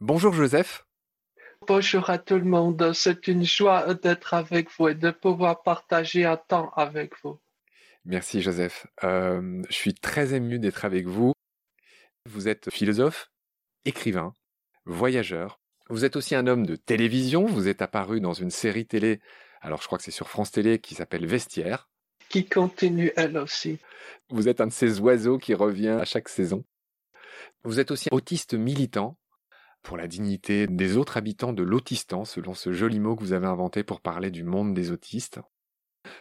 Bonjour Joseph. Bonjour à tout le monde. C'est une joie d'être avec vous et de pouvoir partager un temps avec vous. Merci Joseph. Euh, je suis très ému d'être avec vous. Vous êtes philosophe, écrivain, voyageur. Vous êtes aussi un homme de télévision. Vous êtes apparu dans une série télé, alors je crois que c'est sur France Télé, qui s'appelle Vestiaire. Continue. Vous êtes un de ces oiseaux qui revient à chaque saison. Vous êtes aussi autiste militant pour la dignité des autres habitants de l'autistan, selon ce joli mot que vous avez inventé pour parler du monde des autistes.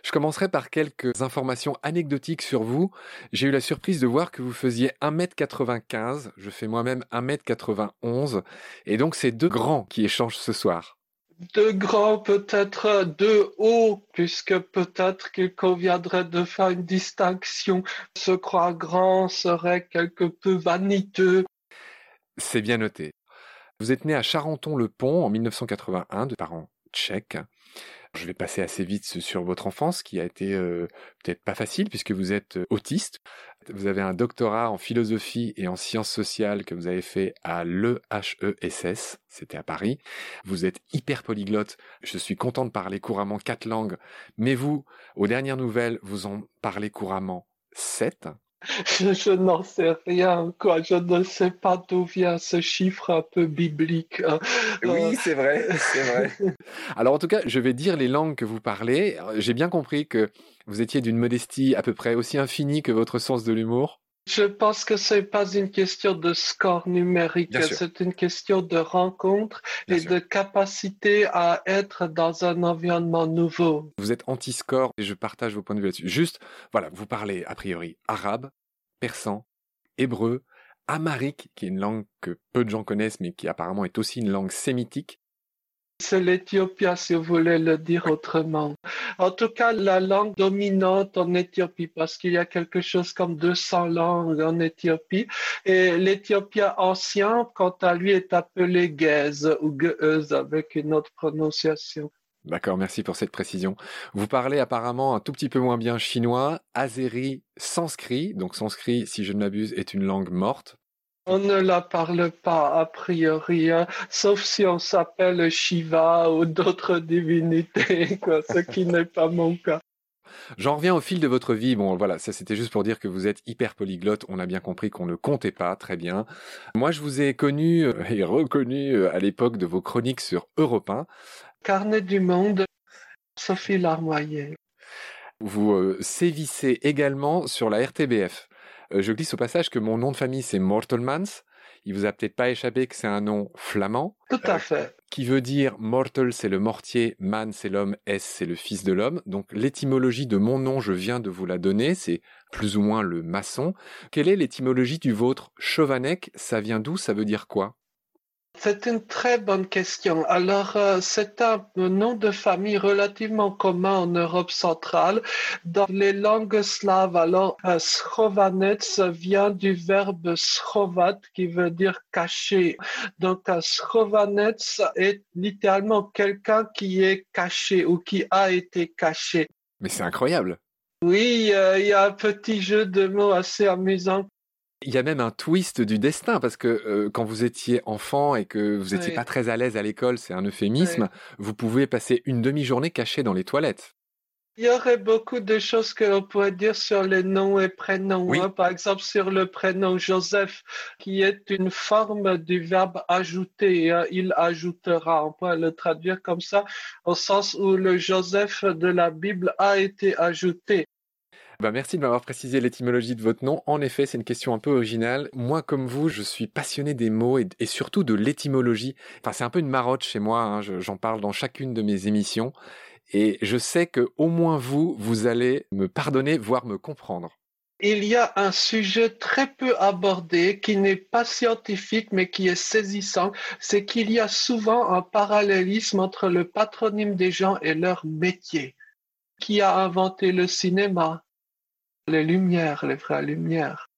Je commencerai par quelques informations anecdotiques sur vous. J'ai eu la surprise de voir que vous faisiez 1m95, je fais moi-même 1m91, et donc c'est deux grands qui échangent ce soir. Deux grands, peut-être deux hauts, puisque peut-être qu'il conviendrait de faire une distinction. Se croire grand serait quelque peu vaniteux. C'est bien noté. Vous êtes né à Charenton-le-Pont en 1981 de parents tchèques. Je vais passer assez vite sur votre enfance qui a été peut-être pas facile puisque vous êtes autiste. Vous avez un doctorat en philosophie et en sciences sociales que vous avez fait à l'EHESS, c'était à Paris. Vous êtes hyper polyglotte. Je suis content de parler couramment quatre langues, mais vous, aux dernières nouvelles, vous en parlez couramment sept. Je, n'en sais rien, quoi. Je ne sais pas d'où vient ce chiffre un peu biblique. Hein. Oui, euh. c'est vrai, c'est vrai. Alors, en tout cas, je vais dire les langues que vous parlez. J'ai bien compris que vous étiez d'une modestie à peu près aussi infinie que votre sens de l'humour. Je pense que ce n'est pas une question de score numérique, c'est une question de rencontre et de capacité à être dans un environnement nouveau. Vous êtes anti-score et je partage vos points de vue là-dessus. Juste, voilà, vous parlez a priori arabe, persan, hébreu, amharique, qui est une langue que peu de gens connaissent mais qui apparemment est aussi une langue sémitique, c'est l'Éthiopien, si vous voulez le dire autrement. En tout cas, la langue dominante en Éthiopie, parce qu'il y a quelque chose comme 200 langues en Éthiopie. Et l'Éthiopien ancien, quant à lui, est appelé Gez ou Geuz avec une autre prononciation. D'accord, merci pour cette précision. Vous parlez apparemment un tout petit peu moins bien chinois, azéri, sanskrit. Donc sanskrit, si je ne m'abuse, est une langue morte on ne la parle pas a priori, hein, sauf si on s'appelle Shiva ou d'autres divinités, quoi, ce qui n'est pas mon cas. J'en reviens au fil de votre vie. Bon, voilà, ça c'était juste pour dire que vous êtes hyper polyglotte. On a bien compris qu'on ne comptait pas, très bien. Moi, je vous ai connu euh, et reconnu euh, à l'époque de vos chroniques sur Europe 1. Carnet du Monde, Sophie Larmoyer. Vous euh, sévissez également sur la RTBF. Euh, je glisse au passage que mon nom de famille, c'est Mortelmans. Il vous a peut-être pas échappé que c'est un nom flamand. Tout à euh, fait. Qui veut dire mortal, c'est le mortier, man, c'est l'homme, s, c'est le fils de l'homme. Donc l'étymologie de mon nom, je viens de vous la donner, c'est plus ou moins le maçon. Quelle est l'étymologie du vôtre? Chauvanec, ça vient d'où? Ça veut dire quoi? C'est une très bonne question. Alors, euh, c'est un nom de famille relativement commun en Europe centrale. Dans les langues slaves, alors, euh, Schrovanets vient du verbe schrovat qui veut dire caché. Donc, euh, Schrovanets est littéralement quelqu'un qui est caché ou qui a été caché. Mais c'est incroyable. Oui, il y a un petit jeu de mots assez amusant il y a même un twist du destin parce que euh, quand vous étiez enfant et que vous n'étiez pas très à l'aise à l'école, c'est un euphémisme, vous pouvez passer une demi-journée cachée dans les toilettes. Il y aurait beaucoup de choses que l'on pourrait dire sur les noms et prénoms. Hein. Par exemple, sur le prénom Joseph, qui est une forme du verbe ajouter. Hein. Il ajoutera. On pourrait le traduire comme ça, au sens où le Joseph de la Bible a été ajouté. Bah, merci de m'avoir précisé l'étymologie de votre nom. En effet, c'est une question un peu originale. Moi, comme vous, je suis passionné des mots et, surtout de l'étymologie. Enfin, c'est un peu une marotte chez moi. Hein. J'en parle dans chacune de mes émissions. Et je sais que au moins vous, vous allez me pardonner, voire me comprendre. Il y a un sujet très peu abordé qui n'est pas scientifique mais qui est saisissant, c'est qu'il y a souvent un parallélisme entre le patronyme des gens et leur métier. Qui a inventé le cinéma? Les Lumières, les frères Lumières.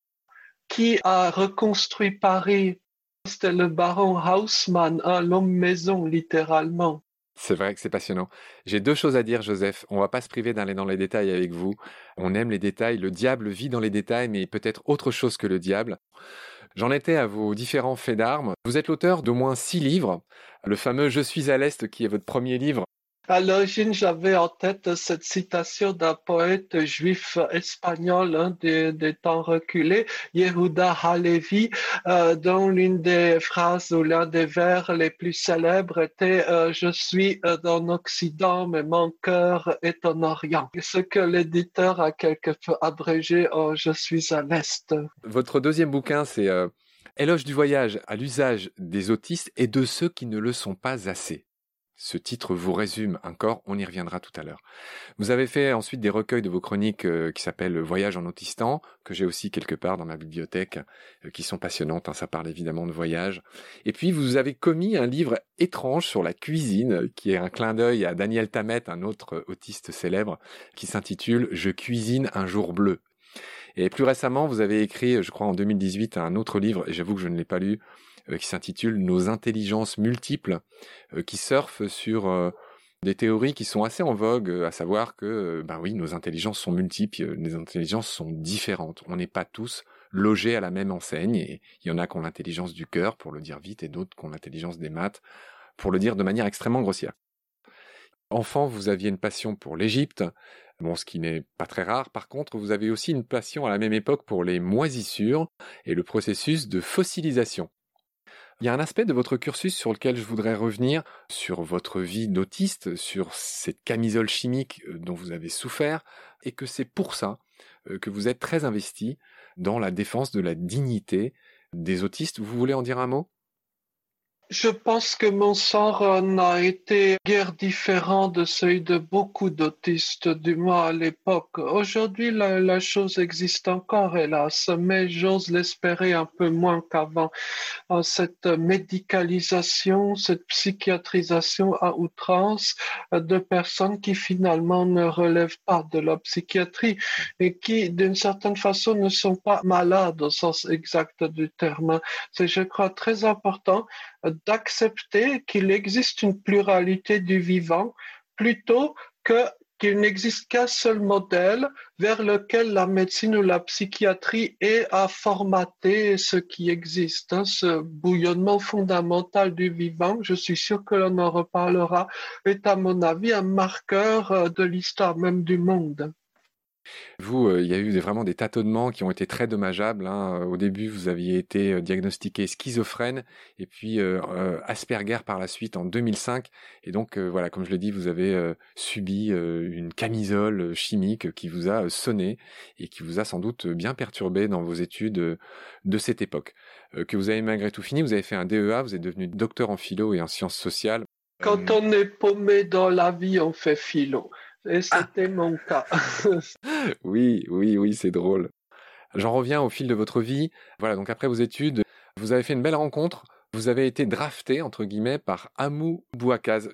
Qui a reconstruit Paris? C'était le baron Haussmann, l'homme maison littéralement. C'est vrai que c'est passionnant. J'ai deux choses à dire, Joseph. On va pas se priver d'aller dans les détails avec vous. On aime les détails. Le diable vit dans les détails, mais peut-être autre chose que le diable. J'en étais à vos différents faits d'armes. Vous êtes l'auteur d'au moins six livres. Le fameux Je suis à l'Est, qui est votre premier livre, à l'origine, j'avais en tête cette citation d'un poète juif espagnol hein, des, temps reculés, Yehuda Halevi, euh, dont l'une des phrases ou l'un des vers les plus célèbres était euh, Je suis euh, en Occident, mais mon cœur est en Orient ». Ce que l'éditeur a quelque peu abrégé Je suis à l'Est ». Votre deuxième bouquin, c'est Éloge du voyage à l'usage des autistes et de ceux qui ne le sont pas assez. Ce titre vous résume encore, on y reviendra tout à l'heure. Vous avez fait ensuite des recueils de vos chroniques euh, qui s'appellent Voyage en Autistan, que j'ai aussi quelque part dans ma bibliothèque, euh, qui sont passionnantes, hein, ça parle évidemment de voyage. Et puis vous avez commis un livre étrange sur la cuisine, qui est un clin d'œil à Daniel Tammet, un autre autiste célèbre, qui s'intitule Je cuisine un jour bleu. Et plus récemment, vous avez écrit, je crois en 2018, un autre livre, et j'avoue que je ne l'ai pas lu, qui s'intitule Nos intelligences multiples, euh, qui surfe sur euh, des théories qui sont assez en vogue, à savoir que, ben oui, nos intelligences sont multiples, les intelligences sont différentes. On n'est pas tous logés à la même enseigne, et il y en a qui ont l'intelligence du cœur, pour le dire vite, et d'autres qui ont l'intelligence des maths, pour le dire de manière extrêmement grossière. Enfant, vous aviez une passion pour l'Égypte, bon, ce qui n'est pas très rare. Par contre, vous avez aussi une passion à la même époque pour les moisissures et le processus de fossilisation. Il y a un aspect de votre cursus sur lequel je voudrais revenir, sur votre vie d'autiste, sur cette camisole chimique euh, dont vous avez souffert, et que c'est pour ça euh, que vous êtes très investi dans la défense de la dignité des autistes. Vous voulez en dire un mot? Je pense que mon sort n'a été guère différent de celui de beaucoup d'autistes, du moins à l'époque. Aujourd'hui, la, chose existe encore, hélas, mais j'ose l'espérer un peu moins qu'avant. Euh, cette médicalisation, cette psychiatrisation à outrance de personnes qui finalement ne relèvent pas de la psychiatrie et qui, d'une certaine façon, ne sont pas malades au sens exact du terme. C'est, je crois, très important d'accepter qu'il existe une pluralité du vivant plutôt que qu'il n'existe qu'un seul modèle vers lequel la médecine ou la psychiatrie est à formater ce qui existe. Hein, ce bouillonnement fondamental du vivant, je suis sûr que l'on en reparlera, est à mon avis un marqueur euh, de l'histoire même du monde. Vous, euh, il y a eu vraiment des tâtonnements qui ont été très dommageables. Hein. Au début, vous aviez été euh, diagnostiqué schizophrène et puis euh, Asperger par la suite en 2005. Et donc, voilà, comme je l'ai dit, vous avez subi une camisole chimique qui vous a sonné et qui vous a sans doute bien perturbé dans vos études de cette époque. que vous avez malgré tout fini, vous avez fait un DEA, vous êtes devenu docteur en philo et en sciences sociales. Quand on est paumé dans la vie, on fait philo. Et ah. c'était mon cas. oui, oui, oui, c'est drôle. J'en reviens au fil de votre vie. Voilà, donc après vos études, vous avez fait une belle rencontre. Vous avez été drafté, entre guillemets, par Amou Bouakaz.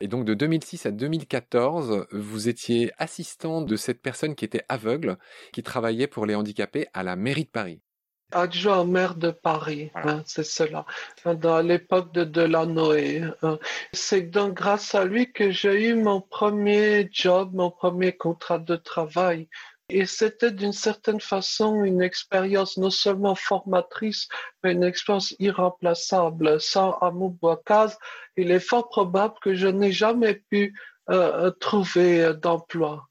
Et donc de 2006 à 2014, vous étiez assistant de cette personne qui était aveugle, qui travaillait pour les handicapés à la mairie de Paris adjoint au maire de Paris, hein, c'est cela, dans l'époque de Delanoë. Hein. C'est donc grâce à lui que j'ai eu mon premier job, mon premier contrat de travail. Et c'était d'une certaine façon une expérience non seulement formatrice, mais une expérience irremplaçable. Sans Amour Boakaz, il est fort probable que je n'ai jamais pu euh, trouver d'emploi.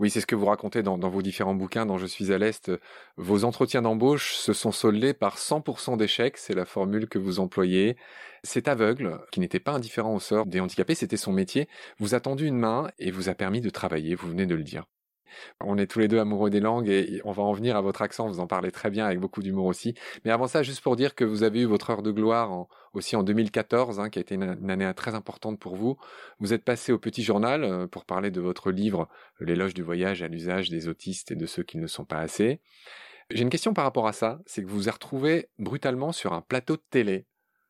Oui, c'est ce que vous racontez dans, vos différents bouquins, dans Je suis à l'Est. Vos entretiens d'embauche se sont soldés par 100% d'échecs, c'est la formule que vous employez. Cet aveugle, qui n'était pas indifférent au sort des handicapés, c'était son métier, vous a tendu une main et vous a permis de travailler, vous venez de le dire. On est tous les deux amoureux des langues et on va en venir à votre accent, vous en parlez très bien avec beaucoup d'humour aussi. Mais avant ça, juste pour dire que vous avez eu votre heure de gloire aussi en 2014, hein, qui a été une, année très importante pour vous. Vous êtes passé au Petit Journal euh, pour parler de votre livre L'éloge du voyage à l'usage des autistes et de ceux qui ne sont pas assez. J'ai une question par rapport à ça, c'est que vous vous retrouvé brutalement sur un plateau de télé.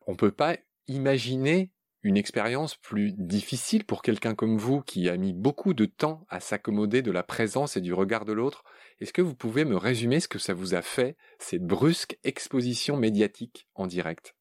On peut pas imaginer une expérience plus difficile pour quelqu'un comme vous qui a mis beaucoup de temps à s'accommoder de la présence et du regard de l'autre. Est-ce que vous pouvez me résumer ce que ça vous a fait, cette brusque exposition médiatique en direct?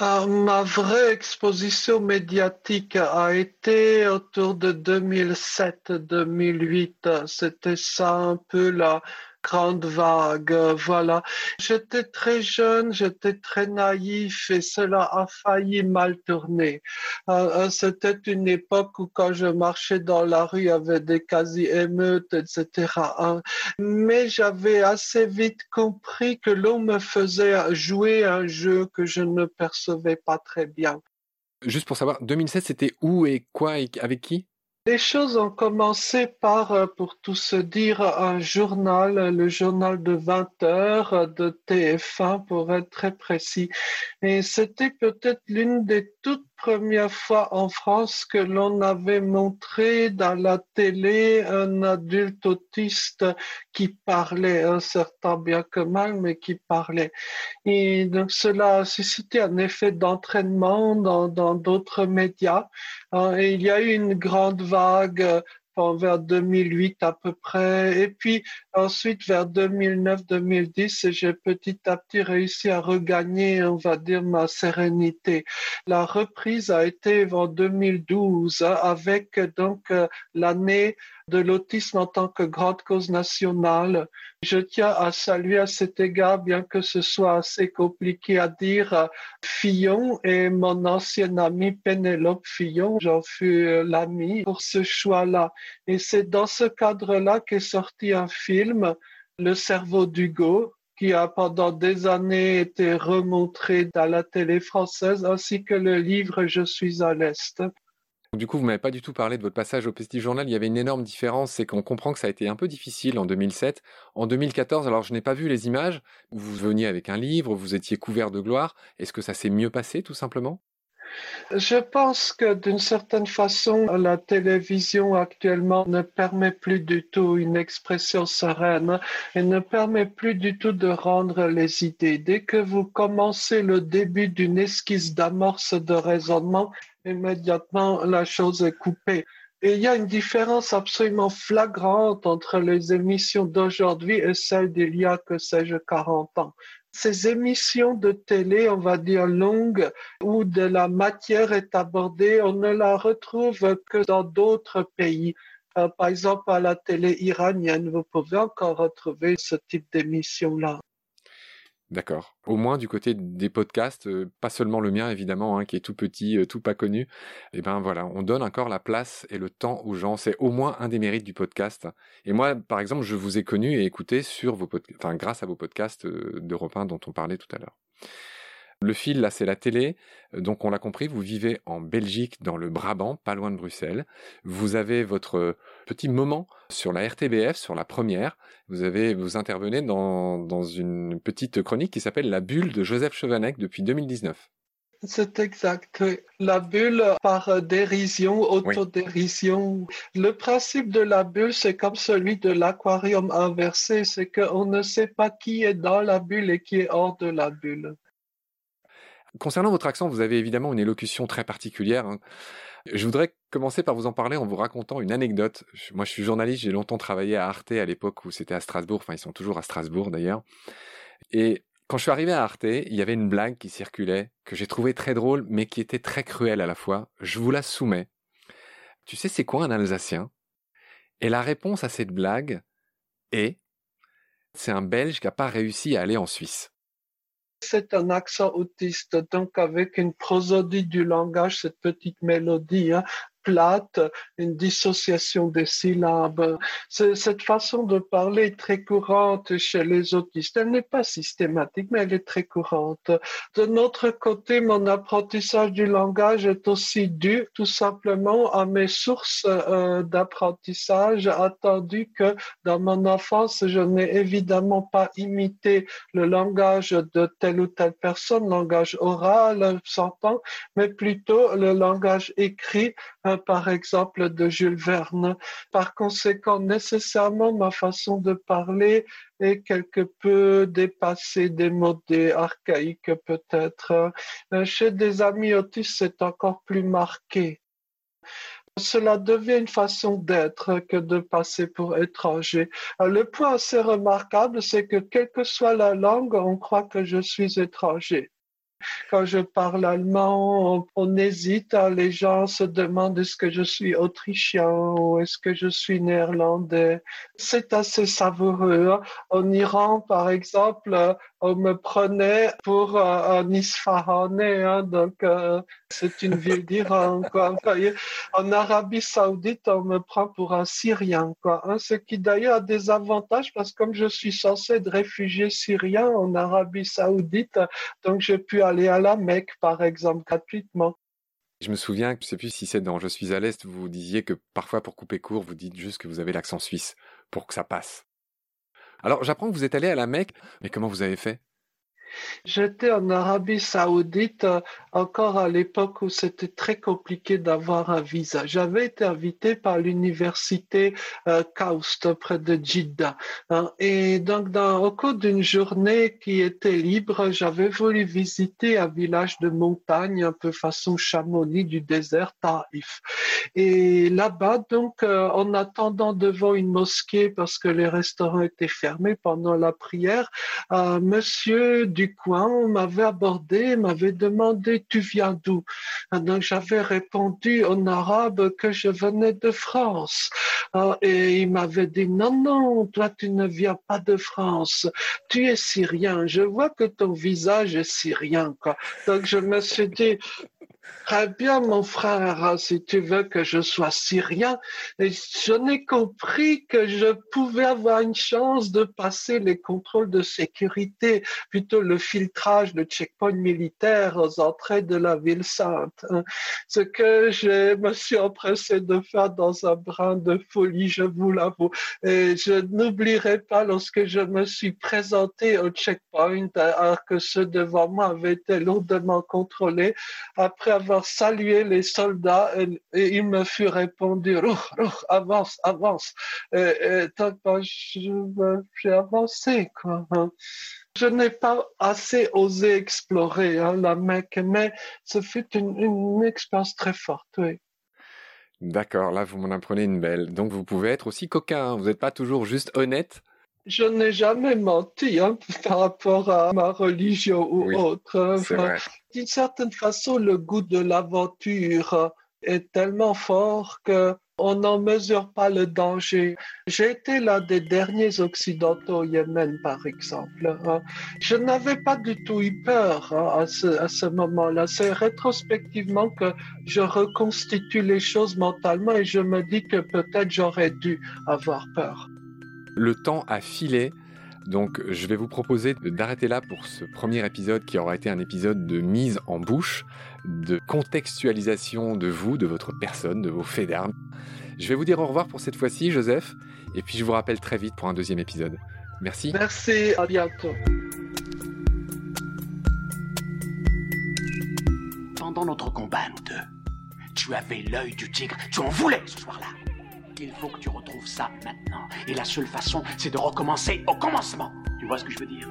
Euh, ma vraie exposition médiatique a été autour de 2007-2008. C'était ça un peu la, grande vague, voilà. J'étais très jeune, j'étais très naïf et cela a failli mal tourner. Euh, euh, c'était une époque où quand je marchais dans la rue, il y avait des quasi-émeutes, etc. Hein. Mais j'avais assez vite compris que l'on me faisait jouer un jeu que je ne percevais pas très bien. Juste pour savoir, 2007, c'était où et quoi et avec qui? Les choses ont commencé par, euh, pour tout se dire, un journal, le journal de 20 heures de TF1 pour être très précis. Et c'était peut-être l'une des toutes première fois en France que l'on avait montré dans la télé un adulte autiste qui parlait, un certain bien que mal, mais qui parlait. Et donc cela a suscité un effet d'entraînement dans d'autres médias. Hein, et il y a eu une grande vague vers 2008 à peu près. Et puis ensuite, vers 2009-2010, j'ai petit à petit réussi à regagner, on va dire, ma sérénité. La reprise a été en 2012 avec donc euh, l'année de l'autisme en tant que grande cause nationale. Je tiens à saluer à cet égard, bien que ce soit assez compliqué à dire, Fillon et mon ancienne amie Pénélope Fillon. J'en fus l'ami pour ce choix-là. Et c'est dans ce cadre-là qu'est sorti un film, Le cerveau d'Hugo, qui a pendant des années été remontré dans la télé française, ainsi que le livre Je suis à l'Est. Du coup, vous m'avez pas du tout parlé de votre passage au Petit Journal. Il y avait une énorme différence, c'est qu'on comprend que ça a été un peu difficile en 2007. En 2014, alors je n'ai pas vu les images. Vous veniez avec un livre, vous étiez couvert de gloire. Est-ce que ça s'est mieux passé, tout simplement? Je pense que d'une certaine façon, la télévision actuellement ne permet plus du tout une expression sereine et ne permet plus du tout de rendre les idées. Dès que vous commencez le début d'une esquisse d'amorce de raisonnement, immédiatement la chose est coupée. Et il y a une différence absolument flagrante entre les émissions d'aujourd'hui et celles d'il y a, que sais-je, 40 ans. Ces émissions de télé, on va dire longues, où de la matière est abordée, on ne la retrouve que dans d'autres pays. Euh, par exemple, à la télé iranienne, vous pouvez encore retrouver ce type d'émission-là. D'accord. Au moins du côté des podcasts, euh, pas seulement le mien évidemment, hein, qui est tout petit, euh, tout pas connu. Eh ben voilà, on donne encore la place et le temps aux gens. C'est au moins un des mérites du podcast. Et moi, par exemple, je vous ai connu et écouté sur vos enfin grâce à vos podcasts euh, d'Europe 1 dont on parlait tout à l'heure. Le fil, là, c'est la télé. Euh, donc, on l'a compris, vous vivez en Belgique, dans le Brabant, pas loin de Bruxelles. Vous avez votre petit moment sur la RTBF, sur la première. Vous avez, vous intervenez dans, dans une petite chronique qui s'appelle La bulle de Joseph Chevanec depuis 2019. C'est exact. La bulle par dérision, autodérision. Le principe de la bulle, c'est comme celui de l'aquarium inversé, c'est qu'on ne sait pas qui est dans la bulle et qui est hors de la bulle. Concernant votre accent, vous avez évidemment une élocution très particulière. Hein. Je voudrais commencer par vous en parler en vous racontant une anecdote. Moi, je suis journaliste, j'ai longtemps travaillé à Arte à l'époque où c'était à Strasbourg. Enfin, ils sont toujours à Strasbourg d'ailleurs. Et quand je suis arrivé à Arte, il y avait une blague qui circulait que j'ai trouvé très drôle, mais qui était très cruelle à la fois. Je vous la soumets. Tu sais, c'est quoi un Alsacien? Et la réponse à cette blague est c'est un Belge qui n'a pas réussi à aller en Suisse. C'est un accent autiste, donc avec une prosodie du langage, cette petite mélodie. Hein plate, une dissociation des syllabes. Cette façon de parler est très courante chez les autistes. Elle n'est pas systématique, mais elle est très courante. De notre côté, mon apprentissage du langage est aussi dû tout simplement à mes sources euh, d'apprentissage, attendu que dans mon enfance, je n'ai évidemment pas imité le langage de telle ou telle personne, langage oral, s'entend, mais plutôt le langage écrit par exemple, de Jules Verne. Par conséquent, nécessairement, ma façon de parler est quelque peu dépassée, démodée, archaïque peut-être. Euh, chez des amis autistes, c'est encore plus marqué. Cela devient une façon d'être que de passer pour étranger. Euh, le point assez remarquable, c'est que quelle que soit la langue, on croit que je suis étranger. Quand je parle allemand, on, hésite. Hein. Les gens se demandent est-ce que je suis autrichien ou est-ce que je suis néerlandais? C'est assez savoureux. Hein. En Iran, par exemple, on me prenait pour un Isfahanais, hein, donc euh, c'est une ville d'Iran. En Arabie Saoudite, on me prend pour un Syrien, quoi. Hein, ce qui d'ailleurs a des avantages parce que comme je suis censé être réfugié syrien en Arabie Saoudite, donc j'ai pu aller à la Mecque, par exemple, gratuitement. Je me souviens, je ne sais plus si c'est dans Je suis à l'Est, vous disiez que parfois pour couper court, vous dites juste que vous avez l'accent suisse pour que ça passe. Alors j'apprends que vous êtes allé à la Mecque, mais comment vous avez fait? J'étais en Arabie saoudite euh, encore à l'époque où c'était très compliqué d'avoir un visa. J'avais été invité par l'université euh, Kaust près de Jeddah. Hein. et donc, au cours d'une journée qui était libre, j'avais voulu visiter un village de montagne, un peu façon Chamonix du désert Taif. Et là-bas, donc, euh, en attendant devant une mosquée parce que les restaurants étaient fermés pendant la prière, monsieur du coin m'avait abordé, m'avait demandé tu viens d'où? Donc j'avais répondu en arabe que je venais de France. Ah, et il m'avait dit non, non, toi tu ne viens pas de France, tu es syrien, je vois que ton visage est syrien. Donc je me suis dit, Très bien, mon frère, si tu veux que je sois syrien. Je n'ai compris que je pouvais avoir une chance de passer les contrôles de sécurité, plutôt le filtrage, le checkpoint militaire aux entrées de la ville sainte. Hein. Ce que je me suis empressé de faire dans un brin de folie, je vous l'avoue. Et je n'oublierai pas lorsque je me suis présenté au checkpoint, alors que ceux devant moi avaient été lourdement contrôlés, après avoir salué les soldats et, il me fut répondu, avance, avance. Et, donc, j'ai avancé, quoi. Hein. Je n'ai pas assez osé explorer hein, la Mecque, mais ce fut une, expérience très forte, oui. D'accord, là vous m'en apprenez une belle. Donc vous pouvez être aussi coquin, vous n'êtes pas toujours juste honnête je n'ai jamais menti hein, par rapport à ma religion ou autre. D'une certaine façon, le goût de l'aventure est tellement fort que on n'en mesure pas le danger. J'ai été l'un des derniers occidentaux au Yémen, par exemple. Hein. Je n'avais pas du tout eu peur hein, à ce, à ce moment-là. C'est rétrospectivement que je reconstitue les choses mentalement et je me dis que peut-être j'aurais dû avoir peur. Le temps a filé. Donc je vais vous proposer d'arrêter là pour ce premier épisode qui aura été un épisode de mise en bouche, de contextualisation de vous, de votre personne, de vos faits d'armes. Je vais vous dire au revoir pour cette fois-ci, Joseph, et puis je vous rappelle très vite pour un deuxième épisode. Merci. Merci, à bientôt. Pendant notre combat, nous deux, tu avais l'œil du tigre, tu en voulais ce soir-là. Il faut que tu retrouves ça maintenant. Et la seule façon, c'est de recommencer au commencement. Tu vois ce que je veux dire?